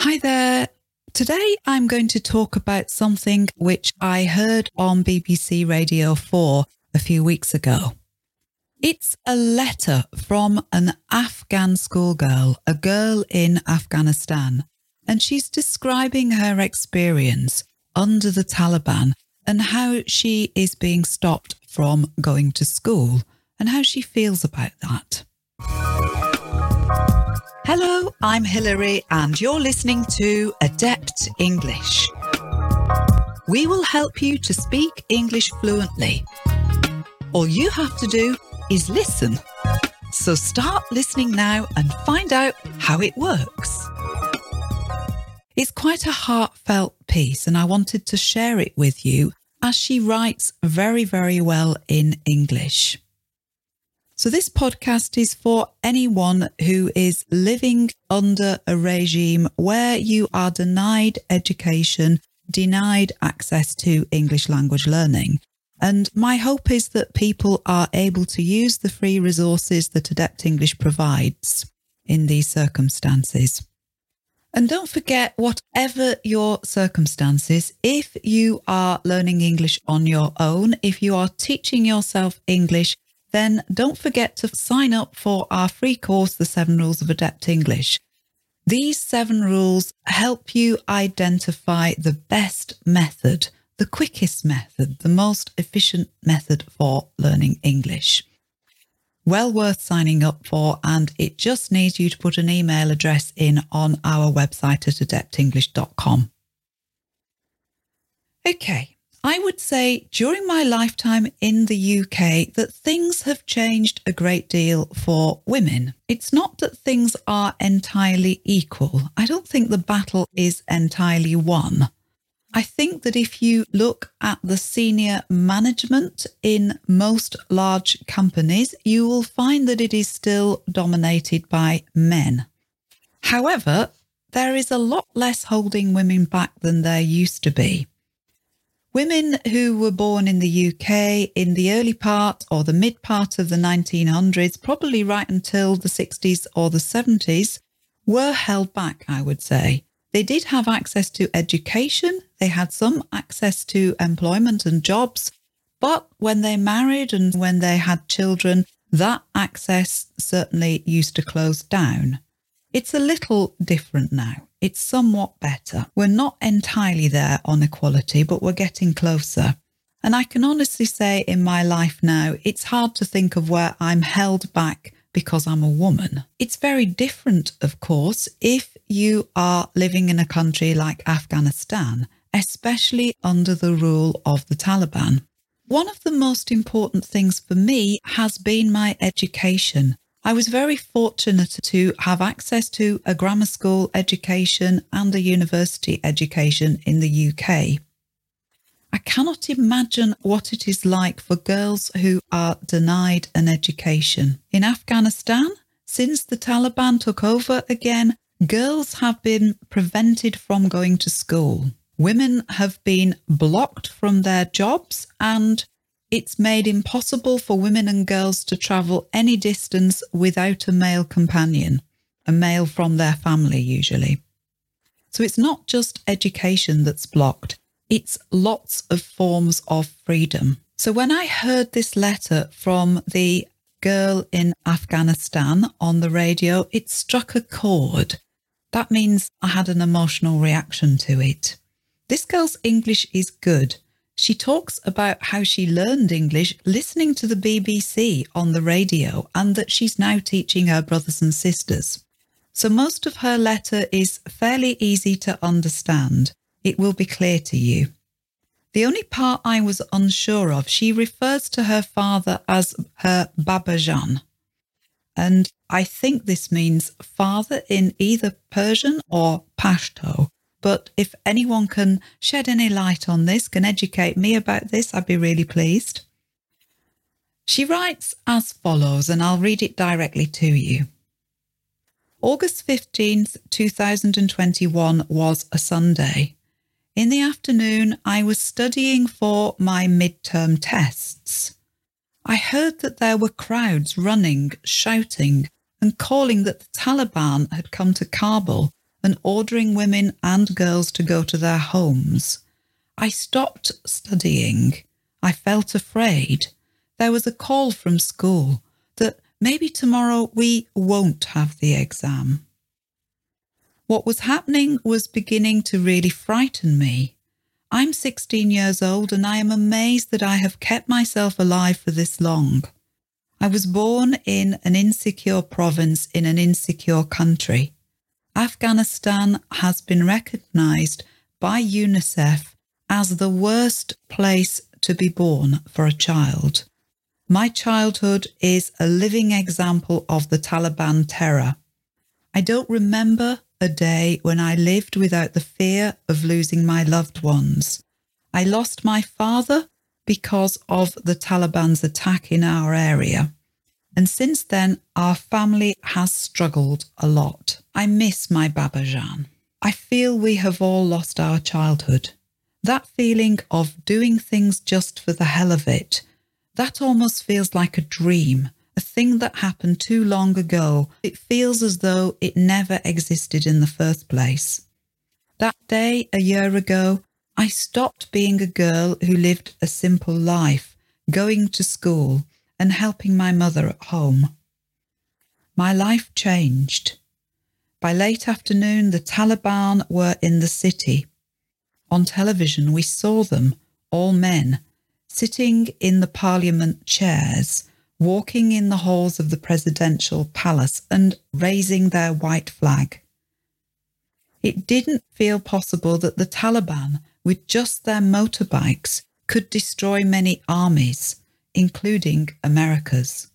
Hi there. Today I'm going to talk about something which I heard on BBC Radio 4 a few weeks ago. It's a letter from an Afghan schoolgirl, a girl in Afghanistan, and she's describing her experience under the Taliban and how she is being stopped from going to school and how she feels about that. Hello, I'm Hilary, and you're listening to Adept English. We will help you to speak English fluently. All you have to do is listen. So start listening now and find out how it works. It's quite a heartfelt piece, and I wanted to share it with you as she writes very, very well in English. So, this podcast is for anyone who is living under a regime where you are denied education, denied access to English language learning. And my hope is that people are able to use the free resources that Adept English provides in these circumstances. And don't forget, whatever your circumstances, if you are learning English on your own, if you are teaching yourself English, then don't forget to sign up for our free course, The Seven Rules of Adept English. These seven rules help you identify the best method the quickest method, the most efficient method for learning English. Well worth signing up for, and it just needs you to put an email address in on our website at adeptenglish.com. Okay, I would say during my lifetime in the UK that things have changed a great deal for women. It's not that things are entirely equal. I don't think the battle is entirely won. I think that if you look at the senior management in most large companies, you will find that it is still dominated by men. However, there is a lot less holding women back than there used to be. Women who were born in the UK in the early part or the mid part of the 1900s, probably right until the 60s or the 70s, were held back, I would say. They did have access to education, they had some access to employment and jobs, but when they married and when they had children, that access certainly used to close down. It's a little different now. It's somewhat better. We're not entirely there on equality, but we're getting closer. And I can honestly say in my life now, it's hard to think of where I'm held back because I'm a woman. It's very different, of course, if you are living in a country like Afghanistan, especially under the rule of the Taliban. One of the most important things for me has been my education. I was very fortunate to have access to a grammar school education and a university education in the UK. I cannot imagine what it is like for girls who are denied an education. In Afghanistan, since the Taliban took over again, girls have been prevented from going to school. Women have been blocked from their jobs and it's made impossible for women and girls to travel any distance without a male companion, a male from their family usually. So it's not just education that's blocked, it's lots of forms of freedom. So when I heard this letter from the girl in Afghanistan on the radio, it struck a chord. That means I had an emotional reaction to it. This girl's English is good. She talks about how she learned English listening to the BBC on the radio and that she's now teaching her brothers and sisters. So most of her letter is fairly easy to understand it will be clear to you. The only part I was unsure of, she refers to her father as her Babajan. And I think this means father in either Persian or Pashto. But if anyone can shed any light on this, can educate me about this, I'd be really pleased. She writes as follows, and I'll read it directly to you. August 15th, 2021 was a Sunday. In the afternoon, I was studying for my midterm tests. I heard that there were crowds running, shouting, and calling that the Taliban had come to Kabul and ordering women and girls to go to their homes. I stopped studying. I felt afraid. There was a call from school that maybe tomorrow we won't have the exam. What was happening was beginning to really frighten me. I'm 16 years old and I am amazed that I have kept myself alive for this long. I was born in an insecure province in an insecure country. Afghanistan has been recognised by UNICEF as the worst place to be born for a child. My childhood is a living example of the Taliban terror. I don't remember a day when I lived without the fear of losing my loved ones. I lost my father because of the Taliban's attack in our area. And since then, our family has struggled a lot. I miss my Babajan. I feel we have all lost our childhood. That feeling of doing things just for the hell of it, that almost feels like a dream, a thing that happened too long ago. It feels as though it never existed in the first place. That day, a year ago, I stopped being a girl who lived a simple life, going to school and helping my mother at home. My life changed. By late afternoon, the Taliban were in the city. On television, we saw them, all men, sitting in the parliament chairs, walking in the halls of the presidential palace and raising their white flag. It didn't feel possible that the Taliban, with just their motorbikes, could destroy many armies, including America's.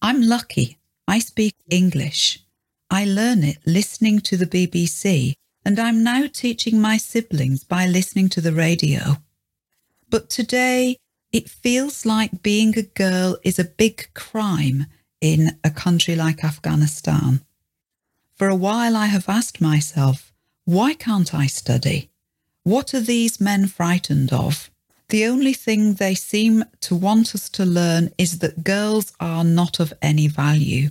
I'm lucky. I speak English. I learn it listening to the BBC, and I'm now teaching my siblings by listening to the radio. But today, it feels like being a girl is a big crime in a country like Afghanistan. For a while, I have asked myself, why can't I study? What are these men frightened of? The only thing they seem to want us to learn is that girls are not of any value.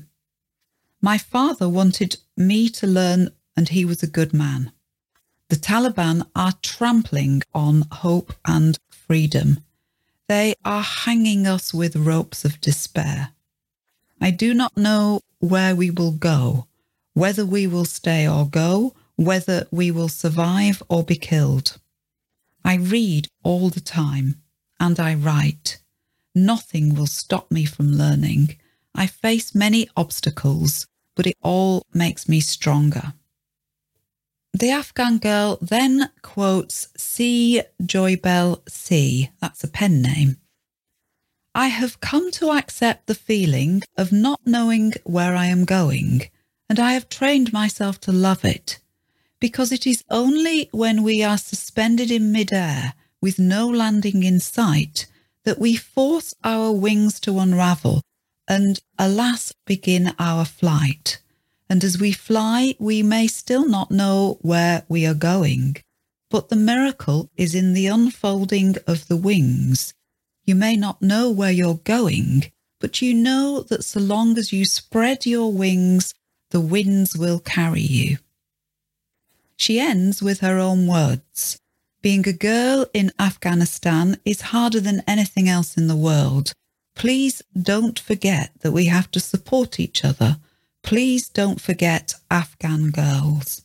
My father wanted me to learn, and he was a good man. The Taliban are trampling on hope and freedom. They are hanging us with ropes of despair. I do not know where we will go, whether we will stay or go, whether we will survive or be killed. I read all the time and I write. Nothing will stop me from learning. I face many obstacles, but it all makes me stronger. The Afghan girl then quotes C. Joybell C. That's a pen name. I have come to accept the feeling of not knowing where I am going, and I have trained myself to love it because it is only when we are suspended in midair with no landing in sight that we force our wings to unravel and, alas, begin our flight. And as we fly, we may still not know where we are going. But the miracle is in the unfolding of the wings. You may not know where you're going, but you know that so long as you spread your wings, the winds will carry you. She ends with her own words. Being a girl in Afghanistan is harder than anything else in the world. Please don't forget that we have to support each other. Please don't forget Afghan girls.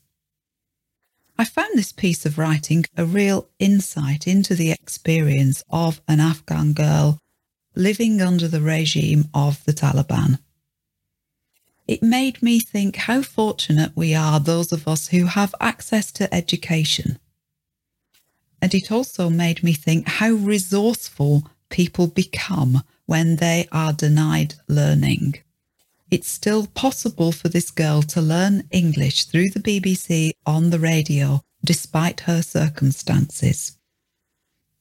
I found this piece of writing a real insight into the experience of an Afghan girl living under the regime of the Taliban it made me think how fortunate we are, those of us who have access to education. And it also made me think how resourceful people become when they are denied learning. It's still possible for this girl to learn English through the BBC on the radio, despite her circumstances.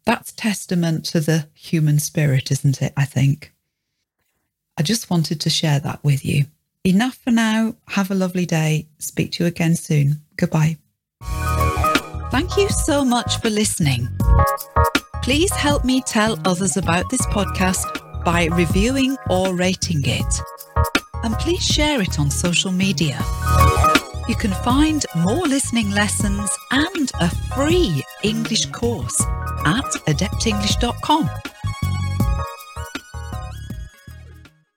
That's testament to the human spirit, isn't it? I think. I just wanted to share that with you. Enough for now. Have a lovely day. Speak to you again soon. Goodbye. Thank you so much for listening. Please help me tell others about this podcast by reviewing or rating it. And please share it on social media. You can find more listening lessons and a free English course at adeptenglish.com.